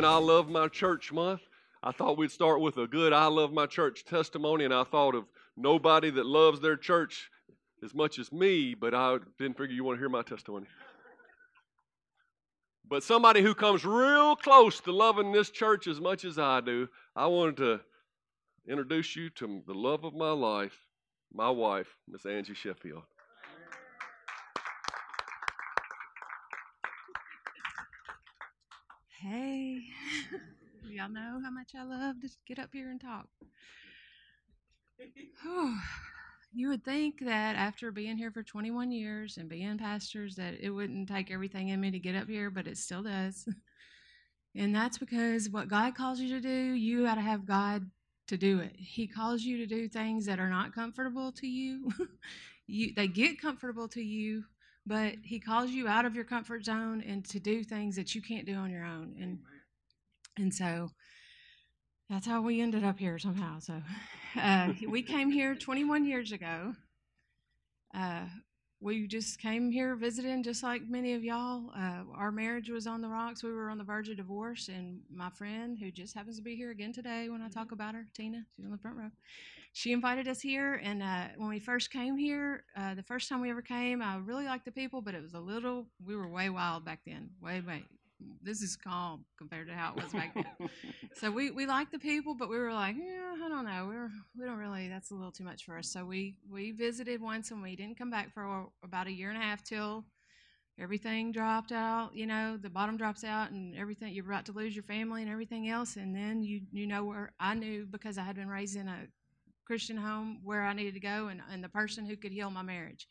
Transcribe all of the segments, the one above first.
Being I Love My Church month, I thought we'd start with a good I Love My Church testimony, and I thought of nobody that loves their church as much as me, but I didn't figure you want to hear my testimony. But somebody who comes real close to loving this church as much as I do, I wanted to introduce you to the love of my life, my wife, Miss Angie Sheffield. Hey, y'all know how much I love to get up here and talk. Whew. you would think that after being here for 21 years and being pastors that it wouldn't take everything in me to get up here, but it still does. And that's because what God calls you to do, you got to have God to do it. He calls you to do things that are not comfortable to you. you they get comfortable to you, but he calls you out of your comfort zone and to do things that you can't do on your own. And and so that's how we ended up here somehow. So uh, we came here 21 years ago. Uh, we just came here visiting, just like many of y'all. Uh, our marriage was on the rocks. We were on the verge of divorce, and my friend, who just happens to be here again today when I talk about her, Tina, she's on the front row. She invited us here, and uh, when we first came here, uh, the first time we ever came, I really liked the people, but it was a little. We were way wild back then, way way. This is calm compared to how it was back then. so we we liked the people, but we were like, yeah, I don't know, we were we don't really. That's a little too much for us. So we we visited once, and we didn't come back for about a year and a half till everything dropped out. You know, the bottom drops out, and everything. You're about to lose your family and everything else, and then you you know where I knew because I had been raised in a Christian home where I needed to go, and and the person who could heal my marriage.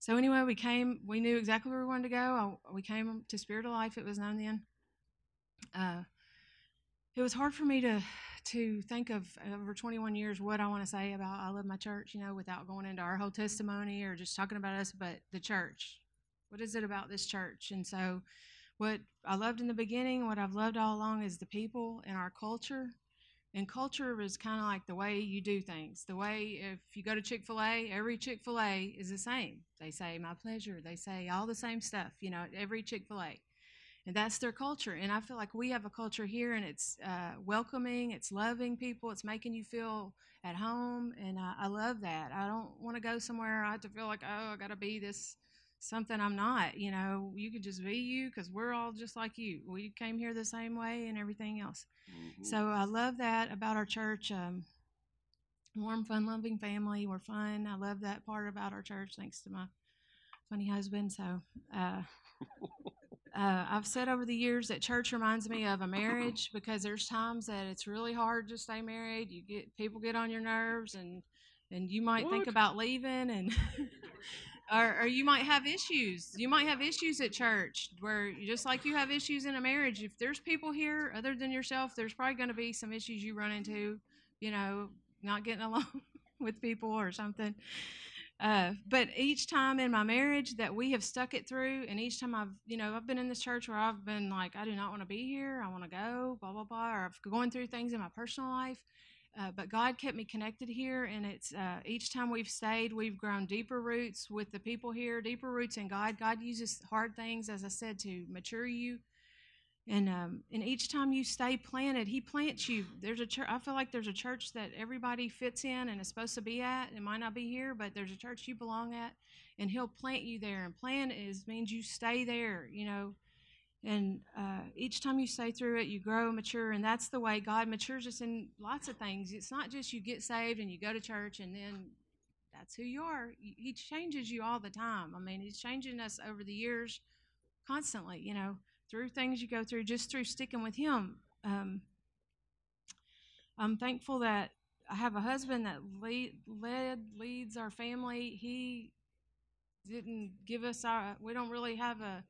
So anyway, we came. We knew exactly where we wanted to go. We came to Spirit of Life. It was known then. Uh, it was hard for me to to think of over 21 years what I want to say about I love my church, you know, without going into our whole testimony or just talking about us, but the church. What is it about this church? And so, what I loved in the beginning, what I've loved all along, is the people and our culture. And culture is kind of like the way you do things. The way if you go to Chick Fil A, every Chick Fil A is the same. They say my pleasure. They say all the same stuff. You know, every Chick Fil A and that's their culture and i feel like we have a culture here and it's uh, welcoming it's loving people it's making you feel at home and uh, i love that i don't want to go somewhere i have to feel like oh i gotta be this something i'm not you know you can just be you because we're all just like you. We came here the same way and everything else. Mhm. so i love that about our church um, warm fun loving family. We're fun. I love that part about our church thanks to my funny husband. So uh, uh, I've said over the years that church reminds me of a marriage because there's times that it's really hard to stay married. You get people get on your nerves, and and you might think about leaving, and or, or you might have issues. You might have issues at church where just like you have issues in a marriage. If there's people here other than yourself, there's probably going to be some issues you run into. You know, not getting along with people or something. Uh, but each time in my marriage that we have stuck it through, and each time I've, you know, I've been in this church where I've been like, I do not want to be here. I want to go, blah blah blah. Or I've going through things in my personal life, uh, but God kept me connected here, and it's uh, each time we've stayed, we've grown deeper roots with the people here, deeper roots in God. God uses hard things, as I said, to mature you. And um, and each time you stay planted, He plants you. There's a church. I feel like there's a church that everybody fits in and is supposed to be at. It might not be here, but there's a church you belong at, and He'll plant you there. And plant is means you stay there. You know, and uh, each time you stay through it, you grow and mature, and that's the way God matures us in lots of things. It's not just you get saved and you go to church and then that's who you are. He changes you all the time. I mean, He's changing us over the years constantly, you know, through things you go through, just through sticking with Him. Um, I'm thankful that I have a husband that lead, led, leads our family. He didn't give us our, we don't really have a,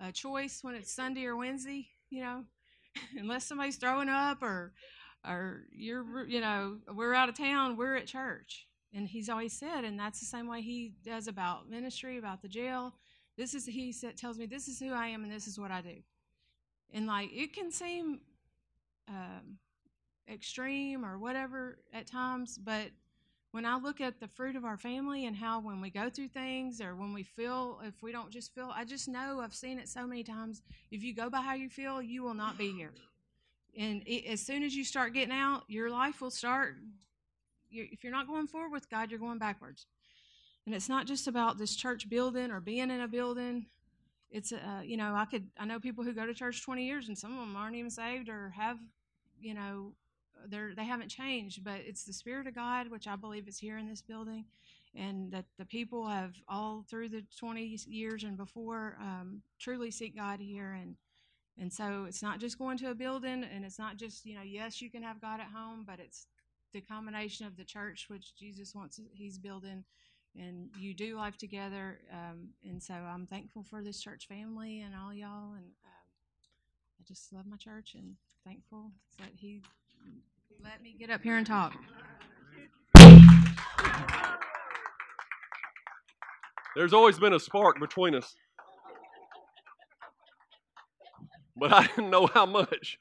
a choice when it's Sunday or Wednesday. you know, unless somebody's throwing up or or you're you know we're out of town, we're at church. And he's always said, and that's the same way he does about ministry, about the jail. This is he said, tells me this is who I am and this is what I do. And like it can seem um, extreme or whatever at times, but when I look at the fruit of our family and how when we go through things or when we feel, if we don't just feel, I just know I've seen it so many times. If you go by how you feel, you will not be here. And it, as soon as you start getting out, your life will start. you if you're not going forward with God, you're going backwards. And it's not just about this church building or being in a building. It's, uh, you know, I could, I know people who go to church 20 years and some of them aren't even saved or have, you know, they're they haven't changed, but it's the Spirit of God, which I believe is here in this building, and that the people have all through the 20 years and before um, truly seek God here, and and so it's not just going to a building, and it's not just you know yes you can have God at home, but it's the combination of the church which Jesus wants He's building, and you do life together, um, and so I'm thankful for this church family and all y'all, and um, I just love my church and thankful that He let me get up here and talk. There's always been a spark between us. But I didn't know how much.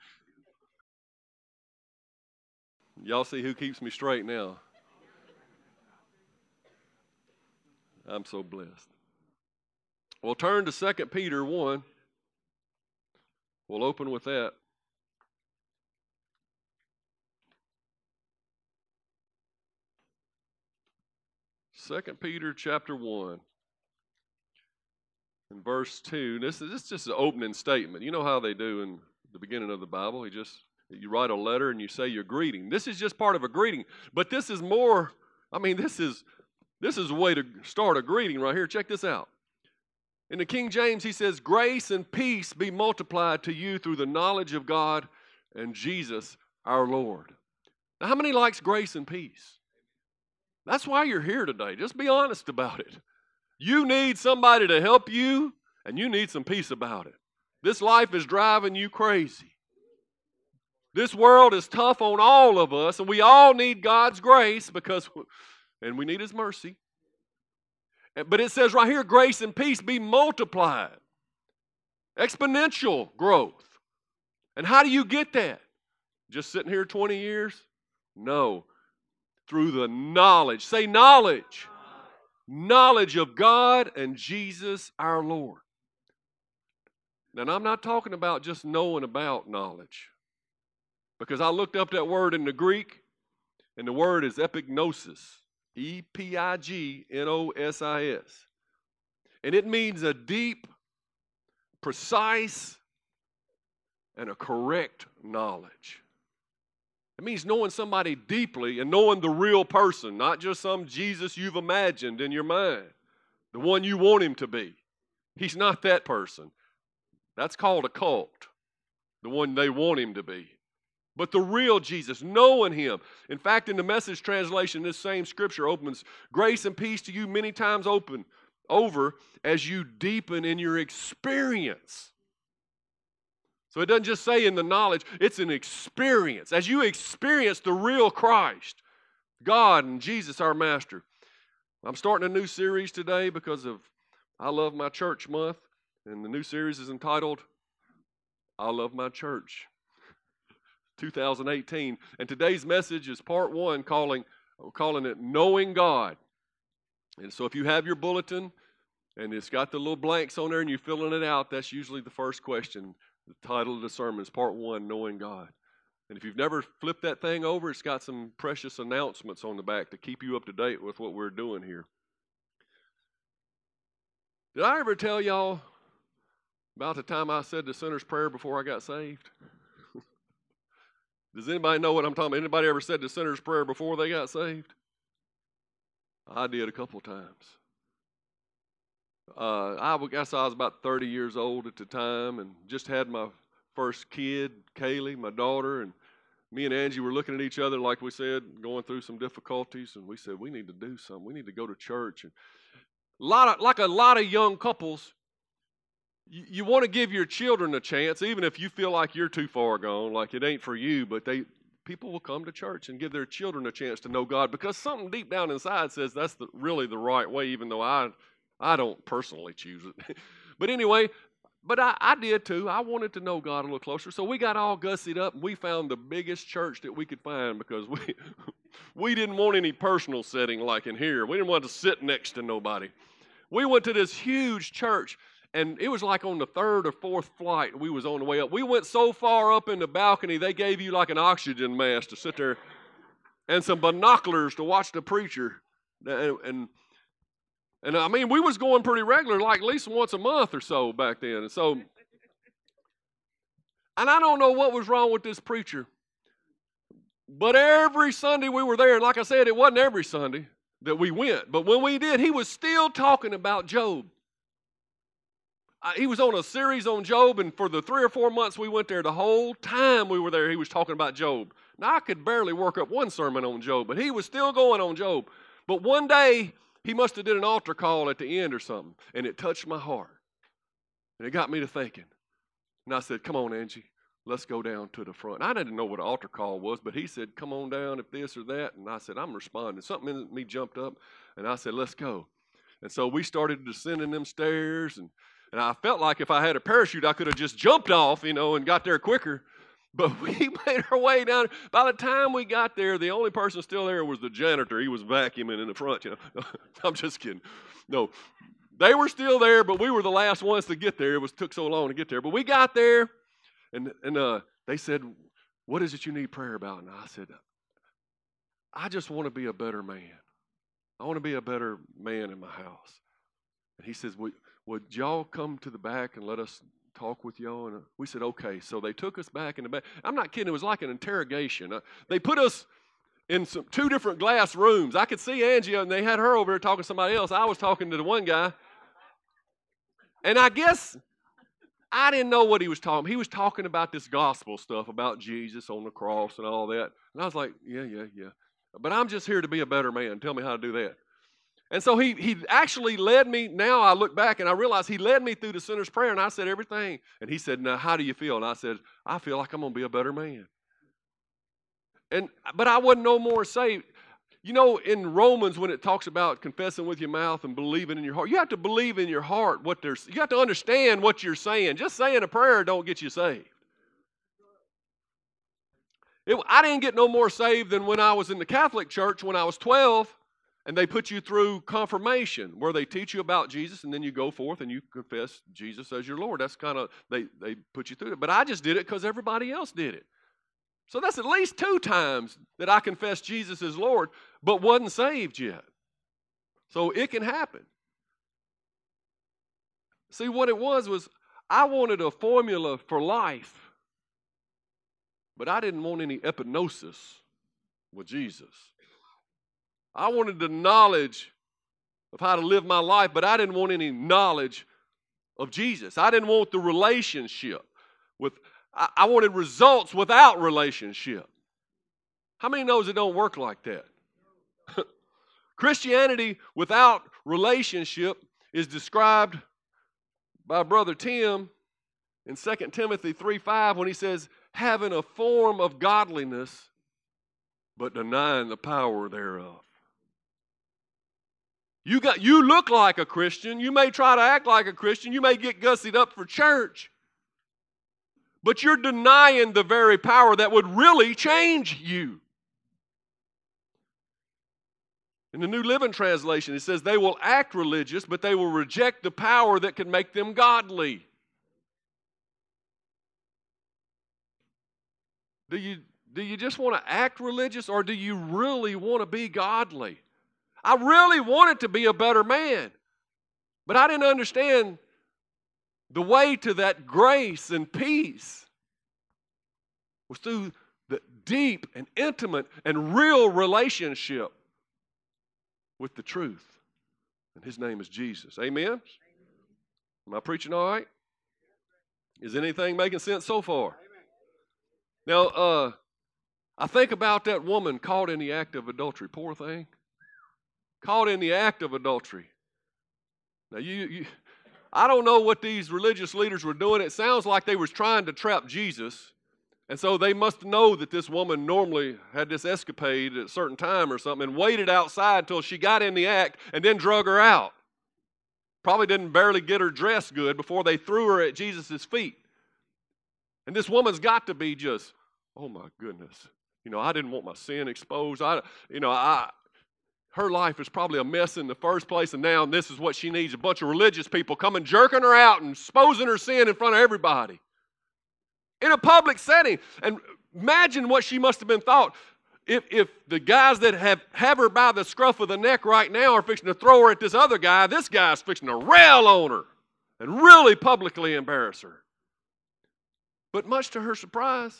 Y'all see who keeps me straight now. I'm so blessed. We'll turn to 2 Peter 1. We'll open with that. Second Peter chapter 1 and verse 2. This is, this is just an opening statement. You know how they do in the beginning of the Bible. You just you write a letter and you say your greeting. This is just part of a greeting, but this is more I mean this is this is a way to start a greeting right here. Check this out. In the King James he says grace and peace be multiplied to you through the knowledge of God and Jesus our Lord. Now how many likes grace and peace? That's why you're here today. Just be honest about it. You need somebody to help you, and you need some peace about it. This life is driving you crazy. This world is tough on all of us, and we all need God's grace because, and we need His mercy. But it says right here, grace and peace be multiplied, exponential growth. And how do you get that? Just sitting here 20 years? No through the knowledge. Say knowledge. Knowledge of God and Jesus our Lord. Now, I'm not talking about just knowing about knowledge. Because I looked up that word in the Greek, and the word is epignosis. E P I G N O S I S. And it means a deep, precise, and a correct knowledge. It means knowing somebody deeply and knowing the real person, not just some Jesus you've imagined in your mind, the one you want him to be. He's not that person. That's called a cult, the one they want him to be. But the real Jesus, knowing him. In fact, in the message translation, this same scripture opens grace and peace to you many times open over as you deepen in your experience so it doesn't just say in the knowledge, it's an experience. As you experience the real Christ, God and Jesus, our Master. I'm starting a new series today because of I Love My Church month, and the new series is entitled I Love My Church 2018. And today's message is part one, calling, calling it Knowing God. And so if you have your bulletin and it's got the little blanks on there and you're filling it out, that's usually the first question. The title of the sermon is Part One Knowing God. And if you've never flipped that thing over, it's got some precious announcements on the back to keep you up to date with what we're doing here. Did I ever tell y'all about the time I said the sinner's prayer before I got saved? Does anybody know what I'm talking about? Anybody ever said the sinner's prayer before they got saved? I did a couple times. Uh, I guess I was about 30 years old at the time and just had my first kid, Kaylee, my daughter, and me and Angie were looking at each other, like we said, going through some difficulties, and we said, we need to do something. We need to go to church. And a lot of, like a lot of young couples, you, you want to give your children a chance, even if you feel like you're too far gone, like it ain't for you, but they people will come to church and give their children a chance to know God because something deep down inside says that's the, really the right way, even though I I don't personally choose it. but anyway, but I, I did too. I wanted to know God a little closer. So we got all gussied up and we found the biggest church that we could find because we we didn't want any personal setting like in here. We didn't want to sit next to nobody. We went to this huge church and it was like on the third or fourth flight we was on the way up. We went so far up in the balcony they gave you like an oxygen mask to sit there and some binoculars to watch the preacher. And, and and I mean, we was going pretty regular, like at least once a month or so back then. And so, and I don't know what was wrong with this preacher, but every Sunday we were there, and like I said, it wasn't every Sunday that we went, but when we did, he was still talking about Job. Uh, he was on a series on Job, and for the three or four months we went there, the whole time we were there, he was talking about Job. Now, I could barely work up one sermon on Job, but he was still going on Job. But one day, he must have did an altar call at the end or something, and it touched my heart. And it got me to thinking. And I said, Come on, Angie, let's go down to the front. I didn't know what an altar call was, but he said, Come on down if this or that. And I said, I'm responding. Something in me jumped up, and I said, Let's go. And so we started descending them stairs, and, and I felt like if I had a parachute, I could have just jumped off, you know, and got there quicker. But we made our way down. By the time we got there, the only person still there was the janitor. He was vacuuming in the front. You know, I'm just kidding. No, they were still there, but we were the last ones to get there. It was took so long to get there, but we got there, and and uh, they said, "What is it you need prayer about?" And I said, "I just want to be a better man. I want to be a better man in my house." And he says, "Would, would y'all come to the back and let us talk with y'all? And uh, we said, okay. So they took us back in the back. I'm not kidding. It was like an interrogation. Uh, they put us in some two different glass rooms. I could see Angie, and they had her over there talking to somebody else. I was talking to the one guy. And I guess I didn't know what he was talking. He was talking about this gospel stuff about Jesus on the cross and all that. And I was like, yeah, yeah, yeah. But I'm just here to be a better man. Tell me how to do that. And so he, he actually led me. Now I look back and I realize he led me through the sinner's prayer, and I said everything. And he said, Now, how do you feel? And I said, I feel like I'm going to be a better man. And but I wasn't no more saved. You know, in Romans, when it talks about confessing with your mouth and believing in your heart, you have to believe in your heart what there's. You have to understand what you're saying. Just saying a prayer don't get you saved. It, I didn't get no more saved than when I was in the Catholic Church when I was 12 and they put you through confirmation where they teach you about Jesus and then you go forth and you confess Jesus as your Lord. That's kind of, they, they put you through it. But I just did it because everybody else did it. So that's at least two times that I confessed Jesus as Lord, but wasn't saved yet. So it can happen. See, what it was was I wanted a formula for life, but I didn't want any epignosis with Jesus. I wanted the knowledge of how to live my life, but I didn't want any knowledge of Jesus. I didn't want the relationship with I, wanted results without relationship. How many knows it don't work like that? Christianity without relationship is described by brother Tim in 2 Timothy 3 5 when he says, having a form of godliness, but denying the power thereof. You, got, you look like a Christian. You may try to act like a Christian. You may get gussied up for church. But you're denying the very power that would really change you. In the New Living Translation, it says they will act religious, but they will reject the power that can make them godly. Do you, do you just want to act religious or do you really want to be godly? I really wanted to be a better man, but I didn't understand the way to that grace and peace was through the deep and intimate and real relationship with the truth. And his name is Jesus. Amen? Am I preaching all right? Is anything making sense so far? Now, uh, I think about that woman caught in the act of adultery. Poor thing caught in the act of adultery. Now, you, you I don't know what these religious leaders were doing. It sounds like they was trying to trap Jesus. And so they must know that this woman normally had this escapade at a certain time or something and waited outside until she got in the act and then drug her out. Probably didn't barely get her dressed good before they threw her at Jesus' feet. And this woman's got to be just, oh my goodness. You know, I didn't want my sin exposed. I, you know, I, her life is probably a mess in the first place, and now this is what she needs a bunch of religious people coming jerking her out and exposing her sin in front of everybody in a public setting. And imagine what she must have been thought. If, if the guys that have, have her by the scruff of the neck right now are fixing to throw her at this other guy, this guy's fixing to rail on her and really publicly embarrass her. But much to her surprise,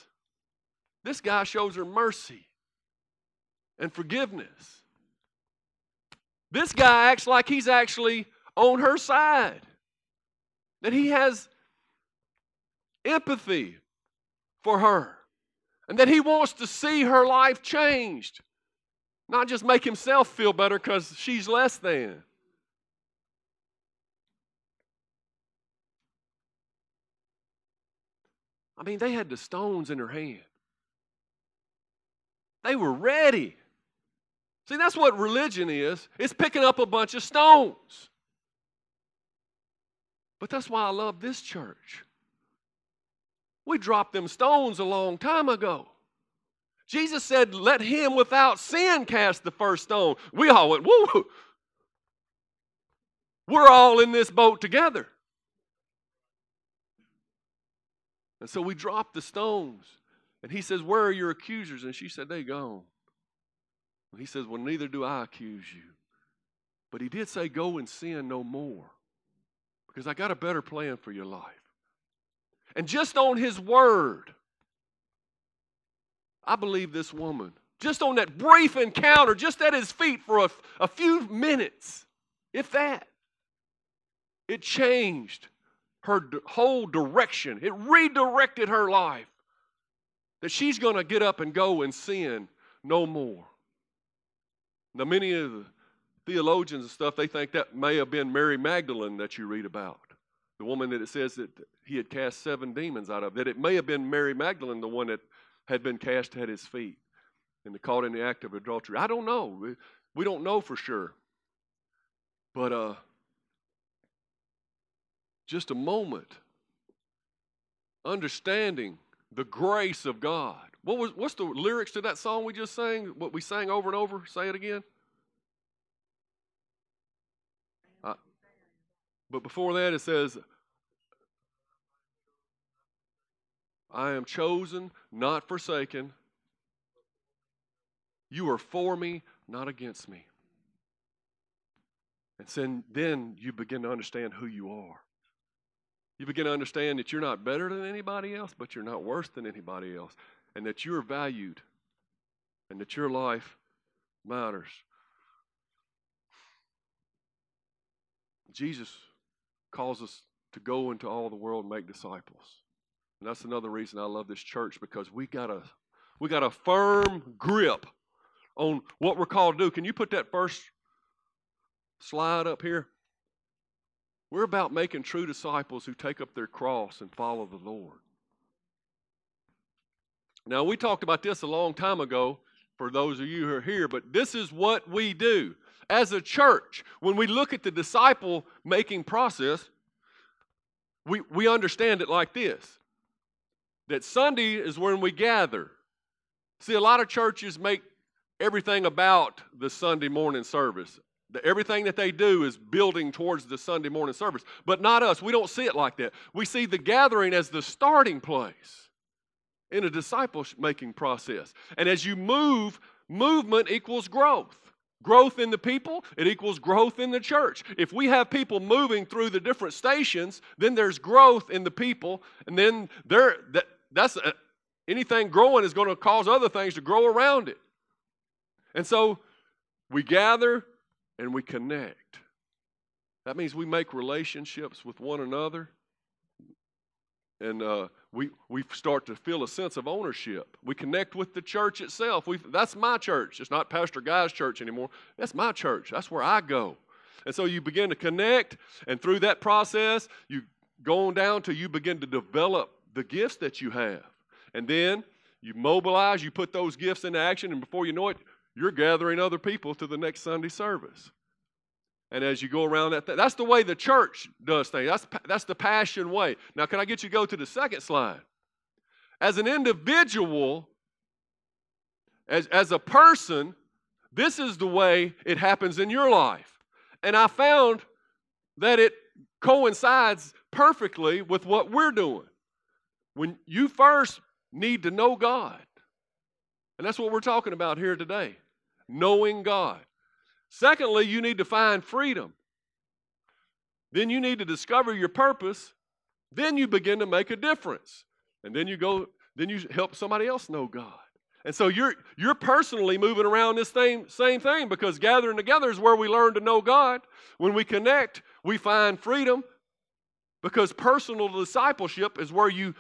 this guy shows her mercy and forgiveness. This guy acts like he's actually on her side, that he has empathy for her, and that he wants to see her life changed, not just make himself feel better because she's less than. I mean, they had the stones in their hand. They were ready. See, that's what religion is it's picking up a bunch of stones. But that's why I love this church. We dropped them stones a long time ago. Jesus said, Let him without sin cast the first stone. We all went, Woo! We're all in this boat together. And so we dropped the stones. And he says, Where are your accusers? And she said, They gone. He says, Well, neither do I accuse you. But he did say, Go and sin no more. Because I got a better plan for your life. And just on his word, I believe this woman, just on that brief encounter, just at his feet for a, a few minutes, if that, it changed her whole direction. It redirected her life. That she's going to get up and go and sin no more. Now, many of the theologians and stuff, they think that may have been Mary Magdalene that you read about. The woman that it says that he had cast seven demons out of. That it may have been Mary Magdalene, the one that had been cast at his feet and caught in the act of adultery. I don't know. We don't know for sure. But uh, just a moment, understanding the grace of God. What was what's the lyrics to that song we just sang? What we sang over and over? Say it again. Uh, but before that, it says, I am chosen, not forsaken. You are for me, not against me. And then you begin to understand who you are. You begin to understand that you're not better than anybody else, but you're not worse than anybody else, and that you're valued, and that your life matters. Jesus calls us to go into all the world and make disciples. And that's another reason I love this church because we got a we got a firm grip on what we're called to do. Can you put that first slide up here? We're about making true disciples who take up their cross and follow the Lord. Now, we talked about this a long time ago for those of you who are here, but this is what we do. As a church, when we look at the disciple making process, we, we understand it like this that Sunday is when we gather. See, a lot of churches make everything about the Sunday morning service everything that they do is building towards the Sunday morning service. But not us. We don't see it like that. We see the gathering as the starting place in a disciple making process. And as you move, movement equals growth. Growth in the people, it equals growth in the church. If we have people moving through the different stations, then there's growth in the people, and then there that that's a, anything growing is going to cause other things to grow around it. And so we gather, and we connect. That means we make relationships with one another and uh, we, we start to feel a sense of ownership. We connect with the church itself. We, that's my church. It's not Pastor Guy's church anymore. That's my church. That's where I go. And so you begin to connect, and through that process, you go on down till you begin to develop the gifts that you have. And then you mobilize, you put those gifts into action, and before you know it, you're gathering other people to the next Sunday service. And as you go around that, th- that's the way the church does things. That's, that's the passion way. Now, can I get you to go to the second slide? As an individual, as, as a person, this is the way it happens in your life. And I found that it coincides perfectly with what we're doing. When you first need to know God, and that's what we're talking about here today knowing God. Secondly, you need to find freedom. Then you need to discover your purpose. Then you begin to make a difference. And then you go, then you help somebody else know God. And so you're you're personally moving around this same same thing because gathering together is where we learn to know God. When we connect, we find freedom because personal discipleship is where you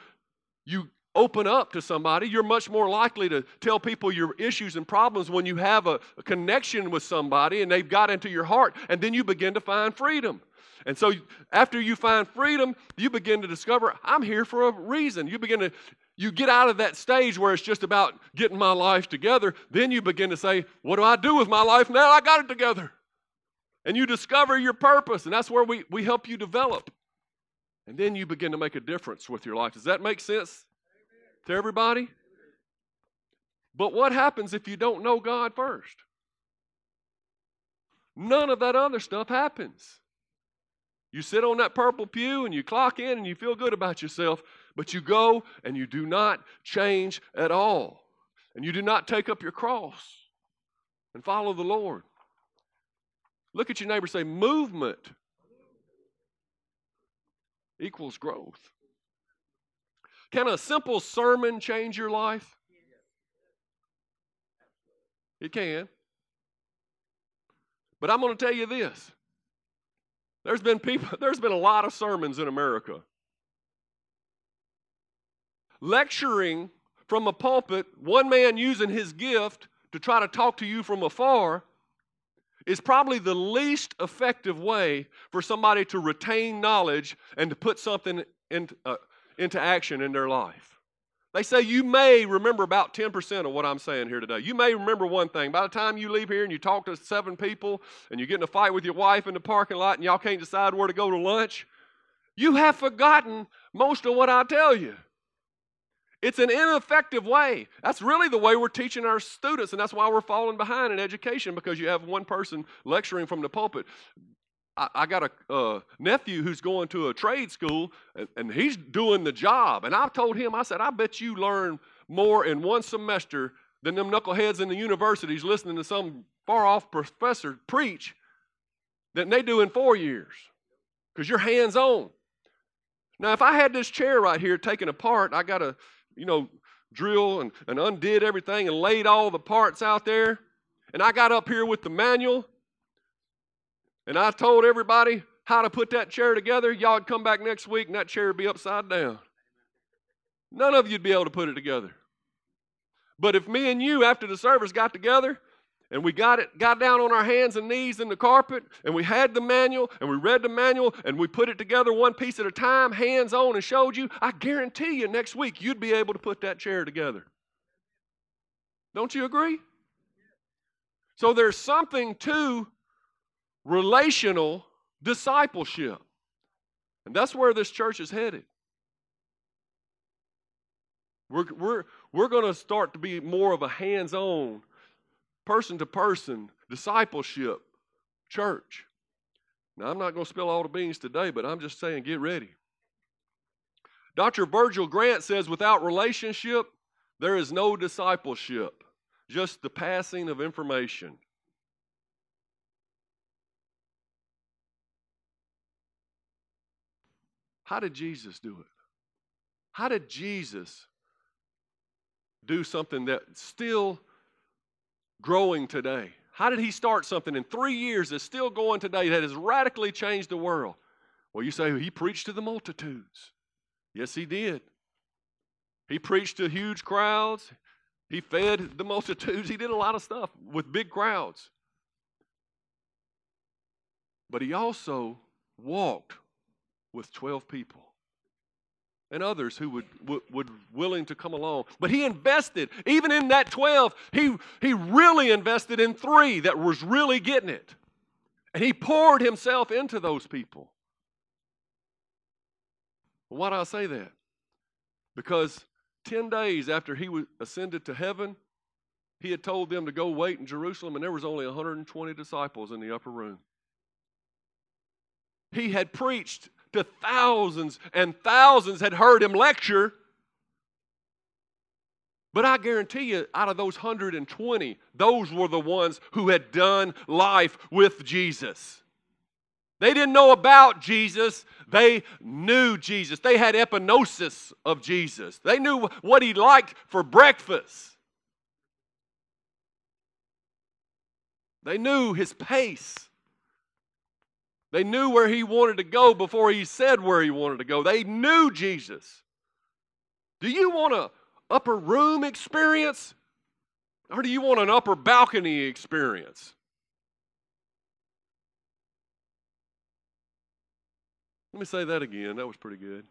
you open up to somebody. You're much more likely to tell people your issues and problems when you have a, a connection with somebody and they've got into your heart, and then you begin to find freedom. And so after you find freedom, you begin to discover I'm here for a reason. You begin to you get out of that stage where it's just about getting my life together. Then you begin to say, What do I do with my life now? I got it together. And you discover your purpose, and that's where we, we help you develop. And then you begin to make a difference with your life. Does that make sense to everybody? But what happens if you don't know God first? None of that other stuff happens. You sit on that purple pew and you clock in and you feel good about yourself, but you go and you do not change at all. And you do not take up your cross and follow the Lord. Look at your neighbor say, movement equals growth. Can a simple sermon change your life? It can. But I'm going to tell you this. There's been people there's been a lot of sermons in America. Lecturing from a pulpit, one man using his gift to try to talk to you from afar is probably the least effective way for somebody to retain knowledge and to put something in, uh, into action in their life. They say you may remember about 10% of what I'm saying here today. You may remember one thing. By the time you leave here and you talk to seven people and you get in a fight with your wife in the parking lot and y'all can't decide where to go to lunch, you have forgotten most of what I tell you. It's an ineffective way. That's really the way we're teaching our students, and that's why we're falling behind in education because you have one person lecturing from the pulpit. I, I got a uh, nephew who's going to a trade school, and, and he's doing the job. And I told him, I said, I bet you learn more in one semester than them knuckleheads in the universities listening to some far off professor preach than they do in four years because you're hands on. Now, if I had this chair right here taken apart, I got to you know, drill and, and undid everything and laid all the parts out there. And I got up here with the manual and I told everybody how to put that chair together. Y'all would come back next week and that chair would be upside down. None of you'd be able to put it together. But if me and you, after the service, got together and we got it got down on our hands and knees in the carpet and we had the manual and we read the manual and we put it together one piece at a time hands on and showed you i guarantee you next week you'd be able to put that chair together don't you agree so there's something to relational discipleship and that's where this church is headed we're, we're, we're going to start to be more of a hands-on person to person discipleship church. Now, I'm not going to spill all the beans today, but I'm just saying get ready. Dr. Virgil Grant says without relationship, there is no discipleship, just the passing of information. How did Jesus do it? How did Jesus do something that's still growing today? How did he start something in three years that's still going today that has radically changed the world? Well, you say he preached to the multitudes. Yes, he did. He preached to huge crowds. He fed the multitudes. He did a lot of stuff with big crowds. But he also walked with 12 people and others who would, would, would willing to come along. But he invested, even in that 12, he, he really invested in three that was really getting it. And he poured himself into those people. Why do I say that? Because 10 days after he ascended to heaven, he had told them to go wait in Jerusalem, and there was only 120 disciples in the upper room. He had preached to thousands, and thousands had heard him lecture. But I guarantee you, out of those 120, those were the ones who had done life with Jesus. They didn't know about Jesus, they knew Jesus. They had epignosis of Jesus. They knew what he liked for breakfast. They knew his pace. They knew where he wanted to go before he said where he wanted to go. They knew Jesus. Do you want an upper room experience? Or do you want an upper balcony experience? Let me say that again. That was pretty good.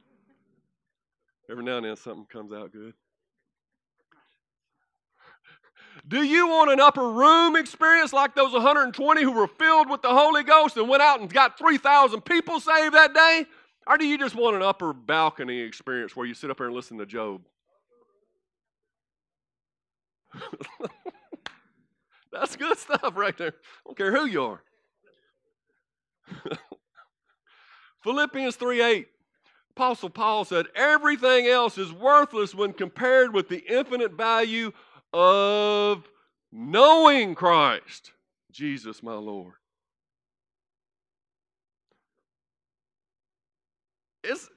Every now and then something comes out good. Do you want an upper room experience like those 120 who were filled with the Holy Ghost and went out and got 3,000 people saved that day? Or do you just want an upper balcony experience where you sit up there and listen to Job? That's good stuff right there. I don't care who you are. Philippians 3 8. Apostle Paul said, Everything else is worthless when compared with the infinite value of knowing Christ, Jesus my Lord. It's,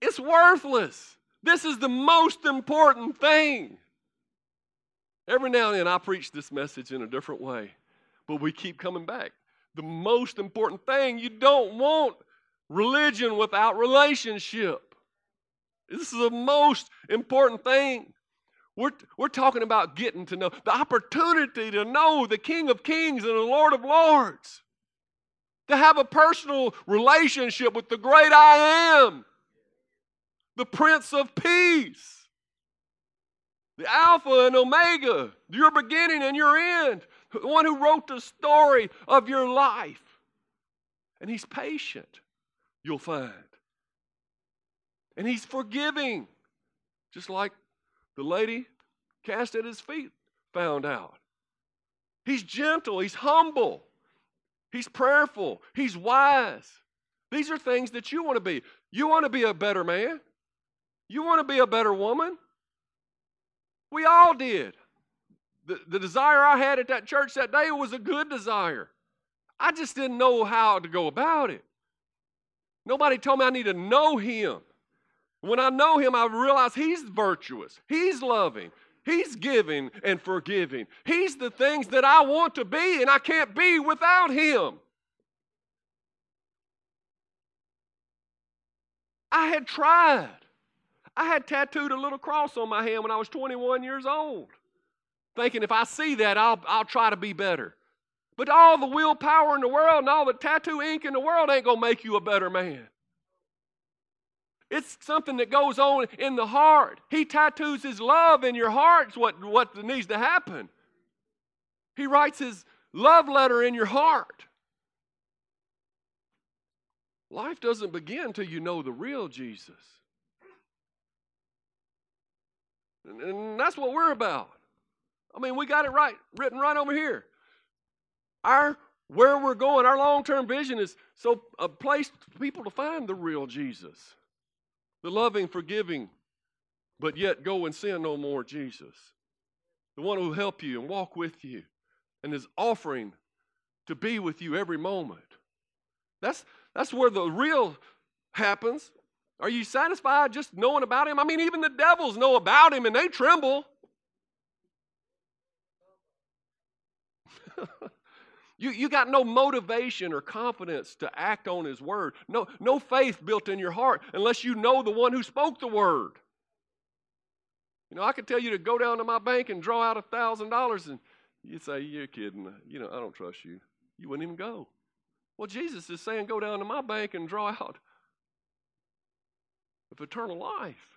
it's worthless. This is the most important thing. Every now and then I preach this message in a different way, but we keep coming back. The most important thing, you don't want religion without relationship. This is the most important thing. We're, we're talking about getting to know the opportunity to know the King of Kings and the Lord of Lords. To have a personal relationship with the great I am, the Prince of Peace, the Alpha and Omega, your beginning and your end, the one who wrote the story of your life. And He's patient, you'll find. And He's forgiving, just like the lady cast at his feet found out. He's gentle, he's humble, he's prayerful, he's wise. These are things that you want to be. You want to be a better man, you want to be a better woman. We all did. The, the desire I had at that church that day was a good desire. I just didn't know how to go about it. Nobody told me I need to know him. When I know him, I realize he's virtuous, he's loving, he's giving and forgiving. He's the things that I want to be, and I can't be without him. I had tried. I had tattooed a little cross on my hand when I was 21 years old, thinking if I see that, I'll, I'll try to be better. But all the willpower in the world and all the tattoo ink in the world ain't going to make you a better man. It's something that goes on in the heart. He tattoos his love in your hearts. what, what needs to happen. He writes his love letter in your heart. Life doesn't begin until you know the real Jesus. And, and that's what we're about. I mean, we got it right, written right over here. Our where we're going, our long-term vision is so a place for people to find the real Jesus the loving, forgiving, but yet go and sin no more, Jesus. The one who will help you and walk with you and is offering to be with you every moment. That's, that's where the real happens. Are you satisfied just knowing about him? I mean, even the devils know about him and they tremble. You, you got no motivation or confidence to act on His word. No, no faith built in your heart unless you know the one who spoke the word. You know, I could tell you to go down to my bank and draw out a thousand dollars, and you'd say, You're kidding. You know, I don't trust you. You wouldn't even go. Well, Jesus is saying, go down to my bank and draw out of eternal life.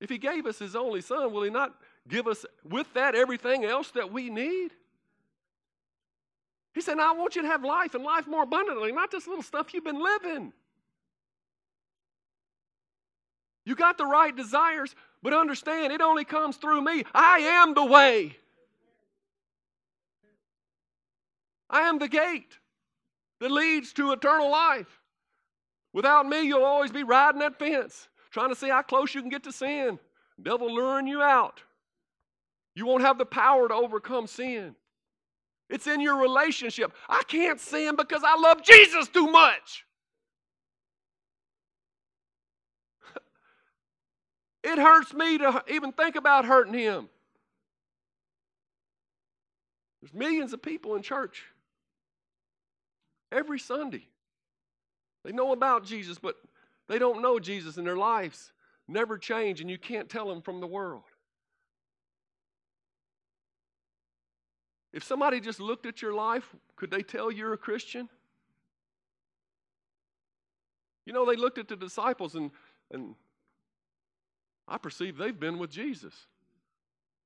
If he gave us his only son, will he not give us with that everything else that we need? He said, I want you to have life and life more abundantly, not this little stuff you've been living. You got the right desires, but understand it only comes through me. I am the way. I am the gate that leads to eternal life. Without me, you'll always be riding that fence, trying to see how close you can get to sin. Devil luring you out. You won't have the power to overcome sin. It's in your relationship. I can't sin because I love Jesus too much. it hurts me to even think about hurting him. There's millions of people in church every Sunday. They know about Jesus, but they don't know Jesus, and their lives never change, and you can't tell them from the world. If somebody just looked at your life, could they tell you're a Christian? You know, they looked at the disciples and, and I perceive they've been with Jesus.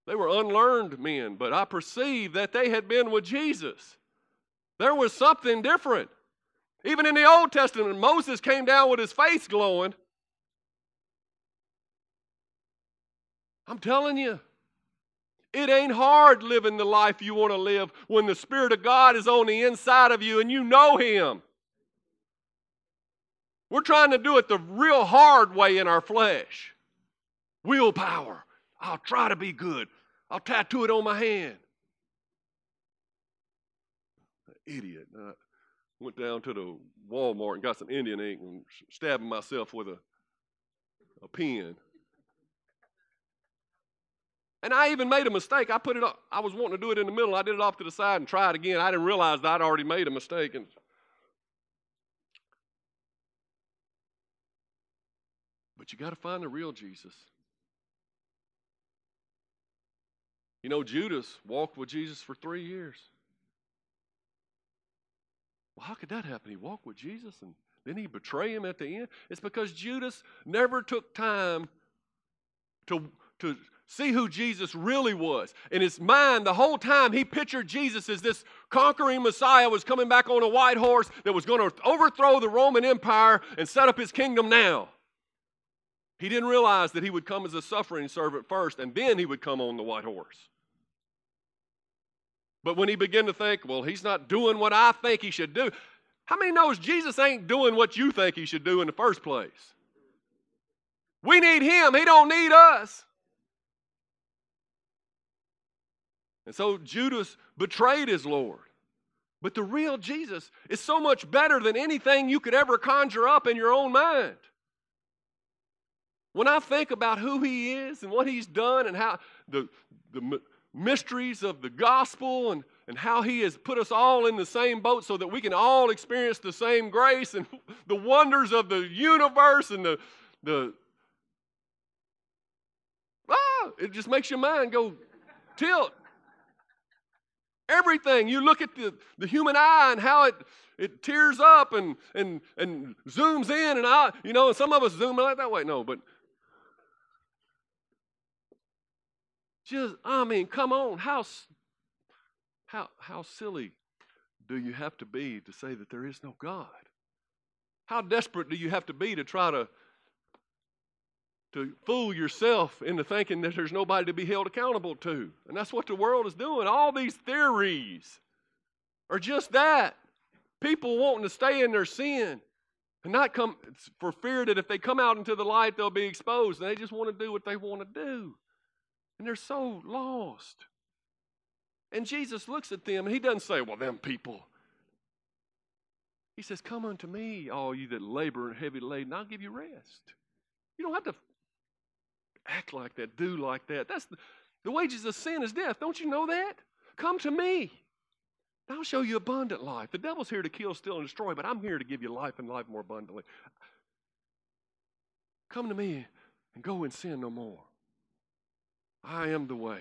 They were unlearned men, but I perceive that they had been with Jesus. There was something different. Even in the Old Testament, Moses came down with his face glowing. I'm telling you, it ain't hard living the life you want to live when the Spirit of God is on the inside of you and you know Him. We're trying to do it the real hard way in our flesh. Willpower. I'll try to be good. I'll tattoo it on my hand. Idiot. I went down to the Walmart and got some Indian ink and stabbing myself with a, a pen. And I even made a mistake. I put it up, I was wanting to do it in the middle. I did it off to the side and tried again. I didn't realize that I'd already made a mistake. And but you got to find the real Jesus. You know, Judas walked with Jesus for three years. Well, how could that happen? He walked with Jesus and then he betray him at the end? It's because Judas never took time to, to see who Jesus really was. In his mind, the whole time, he pictured Jesus as this conquering Messiah was coming back on a white horse that was going to overthrow the Roman Empire and set up his kingdom now. He didn't realize that he would come as a suffering servant first, and then he would come on the white horse. But when he began to think, well, he's not doing what I think he should do, how many knows Jesus ain't doing what you think he should do in the first place? We need him, he don't need us. And so Judas betrayed his Lord. But the real Jesus is so much better than anything you could ever conjure up in your own mind. When I think about who he is and what he's done and how the, the mysteries of the gospel and, and how he has put us all in the same boat so that we can all experience the same grace and the wonders of the universe and the, the ah, it just makes your mind go tilt. Everything. You look at the, the human eye and how it, it tears up and, and, and zooms in and out. You know, some of us zoom like that way. No, but just, I mean, come on. How, how, how silly do you have to be to say that there is no God? How desperate do you have to be to try to to fool yourself into thinking that there's nobody to be held accountable to. And that's what the world is doing. All these theories are just that. People wanting to stay in their sin and not come for fear that if they come out into the light, they'll be exposed. And they just want to do what they want to do. And they're so lost. And Jesus looks at them and he doesn't say, Well, them people. He says, Come unto me, all you that labor and heavy laden, I'll give you rest. You don't have to act like that, do like that. That's the, the wages of sin is death. Don't you know that? Come to me. I'll show you abundant life. The devil's here to kill, steal, and destroy, but I'm here to give you life and life more abundantly. Come to me and go and sin no more. I am the way,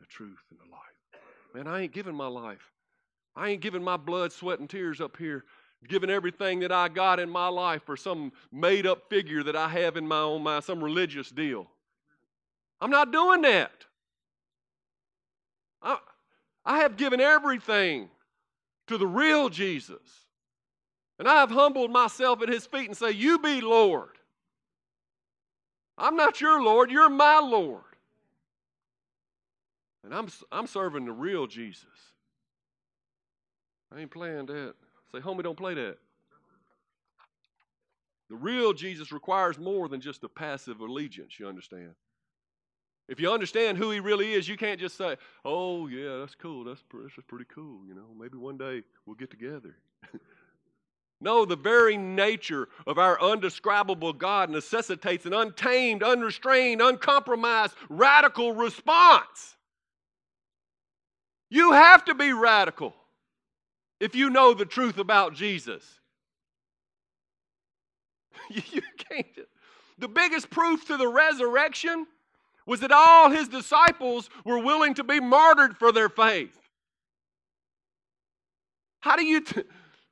the truth, and the life. Man, I ain't giving my life I ain't giving my blood, sweat, and tears up here, giving everything that I got in my life for some made up figure that I have in my own mind, some religious deal. I'm not doing that. I, I have given everything to the real Jesus. And I have humbled myself at his feet and say, You be Lord. I'm not your Lord, you're my Lord. And I'm, I'm serving the real Jesus. I ain't playing that. Say, homie, don't play that. The real Jesus requires more than just a passive allegiance, you understand? If you understand who he really is, you can't just say, oh, yeah, that's cool. That's, that's pretty cool. You know, maybe one day we'll get together. no, the very nature of our undescribable God necessitates an untamed, unrestrained, uncompromised, radical response. You have to be radical if you know the truth about Jesus. you can't. The biggest proof to the resurrection was that all his disciples were willing to be martyred for their faith. How do you t-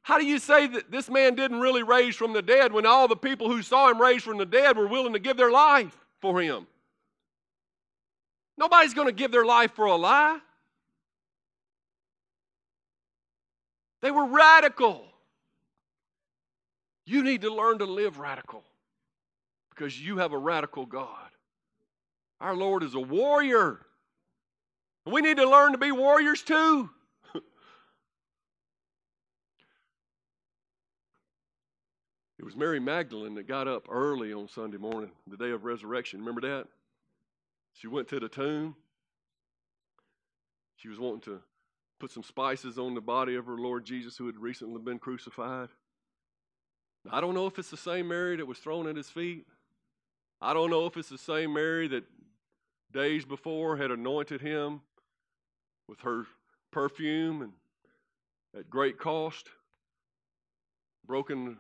how do you say that this man didn't really raise from the dead when all the people who saw him raise from the dead were willing to give their life for him? Nobody's going to give their life for a lie. They were radical. You need to learn to live radical because you have a radical God. Our Lord is a warrior. We need to learn to be warriors too. it was Mary Magdalene that got up early on Sunday morning, the day of resurrection. Remember that? She went to the tomb. She was wanting to put some spices on the body of her Lord Jesus who had recently been crucified. I don't know if it's the same Mary that was thrown at his feet. I don't know if it's the same Mary that days before had anointed him with her perfume and at great cost, broken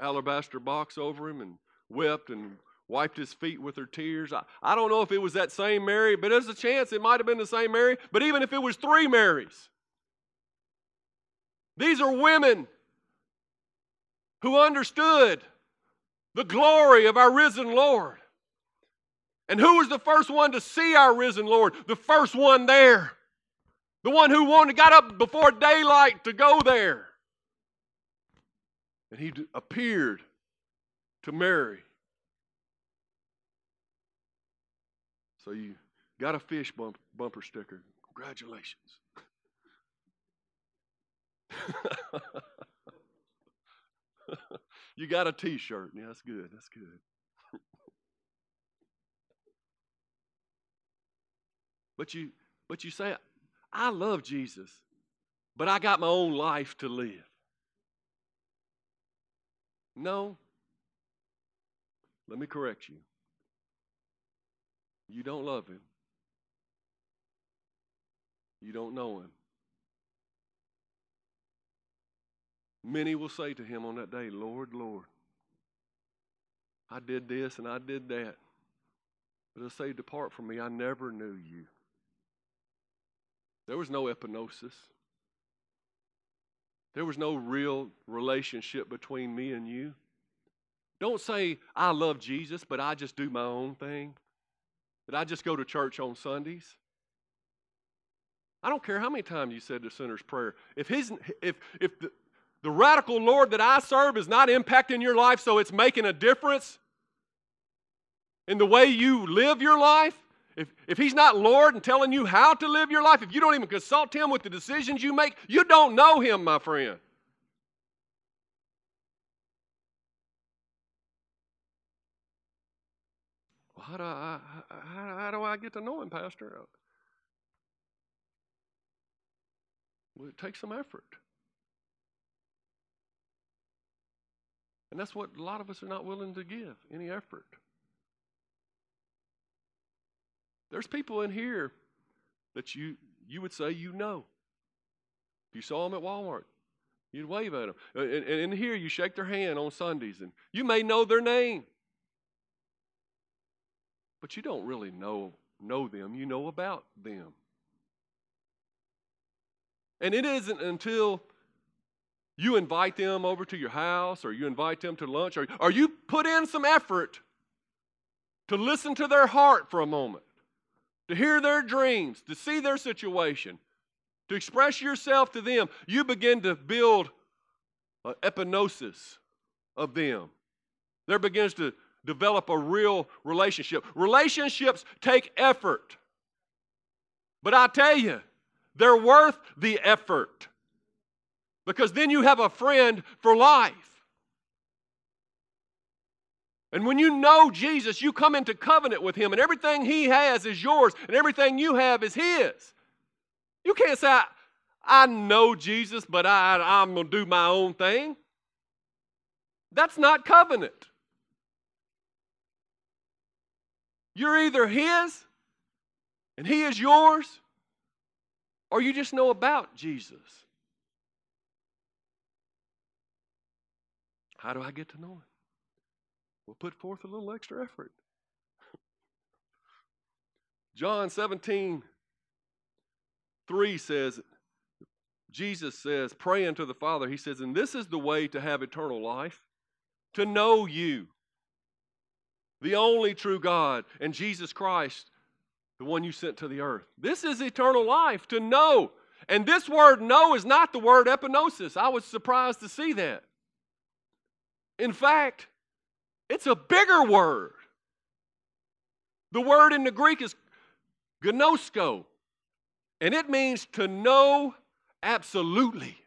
alabaster box over him and wept and wiped his feet with her tears. I, I don't know if it was that same Mary, but there's a chance it might have been the same Mary. But even if it was three Marys, these are women who understood the glory of our risen Lord. And who was the first one to see our risen Lord? The first one there. The one who wanted got up before daylight to go there. And he appeared to Mary. So you got a fish bump, bumper sticker. Congratulations. you got a t shirt. Yeah, that's good. That's good. But you but you say, I love Jesus, but I got my own life to live. No. Let me correct you. You don't love him. You don't know him. Many will say to him on that day, Lord, Lord, I did this and I did that. But he'll say, Depart from me, I never knew you. There was no epignosis. There was no real relationship between me and you. Don't say, I love Jesus, but I just do my own thing. That I just go to church on Sundays. I don't care how many times you said the sinner's prayer. If, his, if, if the, the radical Lord that I serve is not impacting your life so it's making a difference in the way you live your life, if, if He's not Lord and telling you how to live your life, if you don't even consult Him with the decisions you make, you don't know Him, my friend. How do I, how, how do I get to know Him, Pastor? Well, it takes some effort. And that's what a lot of us are not willing to give any effort. There's people in here that you you would say you know. If you saw them at Walmart, you'd wave at them. And, and in here, you shake their hand on Sundays, and you may know their name, but you don't really know know them. You know about them. And it isn't until you invite them over to your house or you invite them to lunch or, or you put in some effort to listen to their heart for a moment, to hear their dreams, to see their situation, to express yourself to them, you begin to build an epignosis of them. There begins to develop a real relationship. Relationships take effort. But I tell you, they're worth the effort because then you have a friend for life. And when you know Jesus, you come into covenant with him, and everything he has is yours, and everything you have is his. You can't say, I, I know Jesus, but I, I'm going to do my own thing. That's not covenant. You're either his and he is yours, or you just know about Jesus. How do I get to know him? We'll put forth a little extra effort. John 17, 3 says, Jesus says, praying to the Father, he says, and this is the way to have eternal life, to know you, the only true God, and Jesus Christ, the one you sent to the earth. This is eternal life, to know. And this word know is not the word epignosis. I was surprised to see that. In fact, it's a bigger word. The word in the Greek is gnosko, and it means to know absolutely.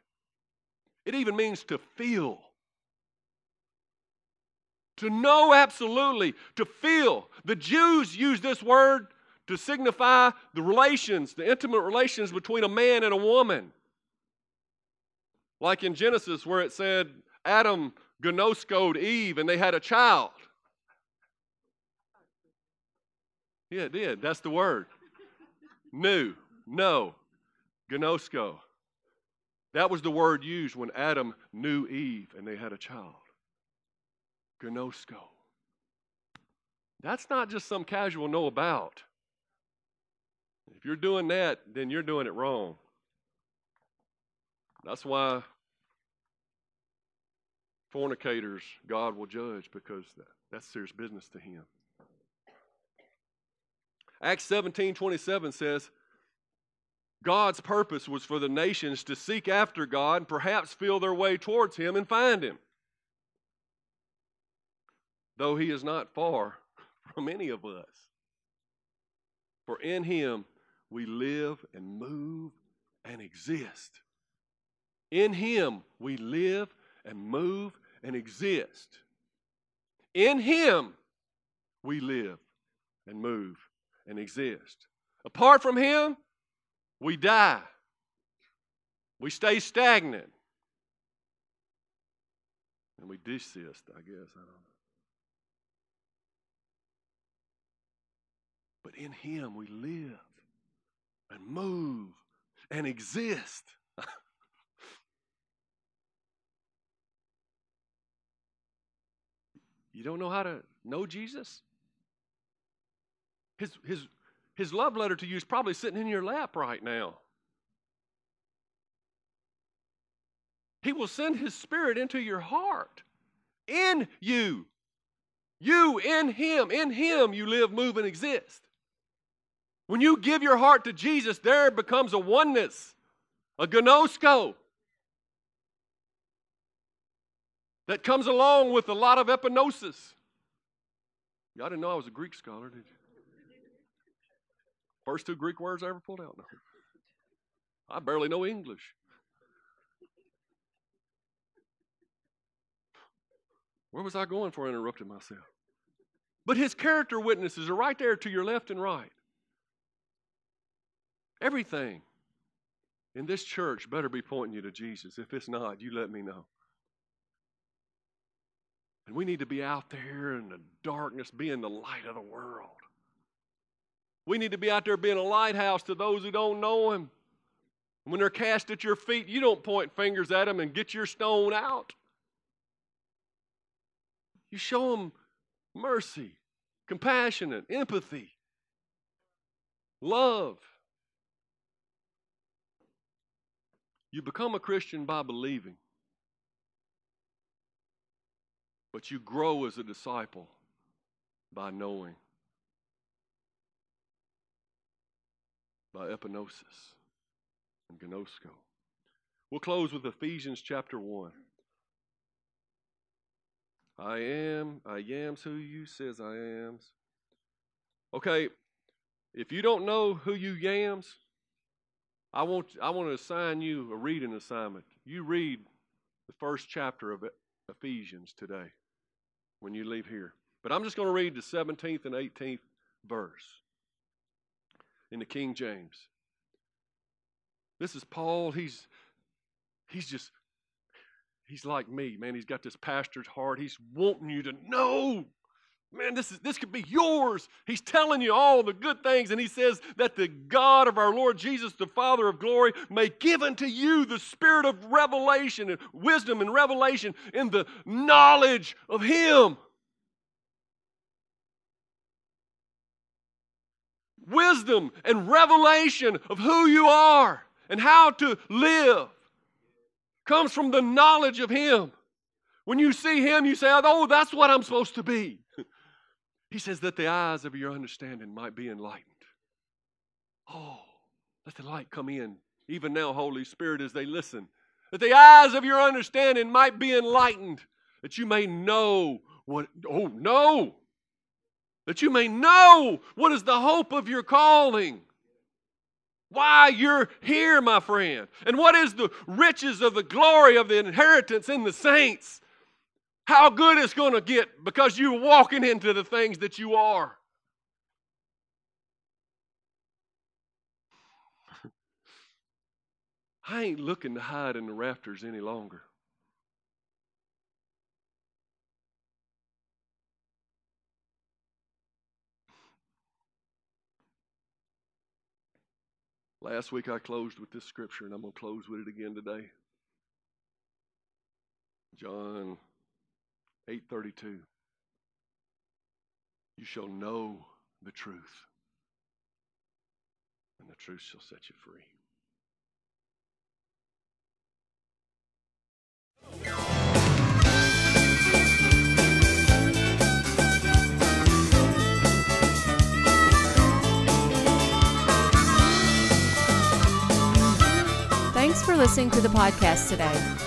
It even means to feel. To know absolutely, to feel. The Jews use this word to signify the relations, the intimate relations between a man and a woman. Like in Genesis, where it said Adam gnoskoed Eve and they had a child. Yeah, it did. That's the word. New, No. Gnosko. That was the word used when Adam knew Eve and they had a child. Gnosko. That's not just some casual know about. If you're doing that, then you're doing it wrong. That's why fornicators God will judge because that's serious business to him. Acts 17 27 says, God's purpose was for the nations to seek after God and perhaps feel their way towards Him and find Him. Though He is not far from any of us. For in Him we live and move and exist. In Him we live and move and exist. In Him we live and move and exist. Apart from Him, we die. We stay stagnant. And we desist, I guess. I don't know. But in Him we live and move and exist. You don't know how to know Jesus? His, his, his love letter to you is probably sitting in your lap right now. He will send His Spirit into your heart, in you. You in Him. In Him you live, move, and exist. When you give your heart to Jesus, there becomes a oneness, a gnosko, that comes along with a lot of epignosis. Y'all didn't know I was a Greek scholar, did you? First two Greek words I ever pulled out. No. I barely know English. Where was I going for I interrupted myself? But his character witnesses are right there to your left and right. Everything in this church better be pointing you to Jesus. If it's not, you let me know. And we need to be out there in the darkness, being the light of the world. We need to be out there being a lighthouse to those who don't know Him. When they're cast at your feet, you don't point fingers at them and get your stone out. You show them mercy, compassion, and empathy, love. You become a Christian by believing, but you grow as a disciple by knowing, by epignosis and gnosko. We'll close with Ephesians chapter 1. I am, I am's who you says I am's. Okay, if you don't know who you yams, I want, I want to assign you a reading assignment. You read the first chapter of Ephesians today when you leave here. But I'm just going to read the 17th and 18th verse in the King James. This is Paul. He's he's just he's like me, man. He's got this pastor's heart. He's wanting you to know. Man, this is this could be yours. He's telling you all the good things, and he says that the God of our Lord Jesus, the Father of glory, may give unto you the spirit of revelation and wisdom and revelation in the knowledge of Him. Wisdom and revelation of who you are and how to live comes from the knowledge of Him. When you see Him, you say, Oh, that's what I'm supposed to be. He says that the eyes of your understanding might be enlightened. Oh, let the light come in, even now, Holy Spirit, as they listen. That the eyes of your understanding might be enlightened, that you may know what, oh, no, that you may know what is the hope of your calling why you're here, my friend. And what is the riches of the glory of the inheritance in the saints? How good it's going to get because you're walking into the things that you are. I ain't looking to hide in the rafters any longer. Last week I closed with this scripture, and I'm going to close with it again today. John 8:32. You shall know the truth, and the truth shall set you free. Thanks for listening to the podcast today.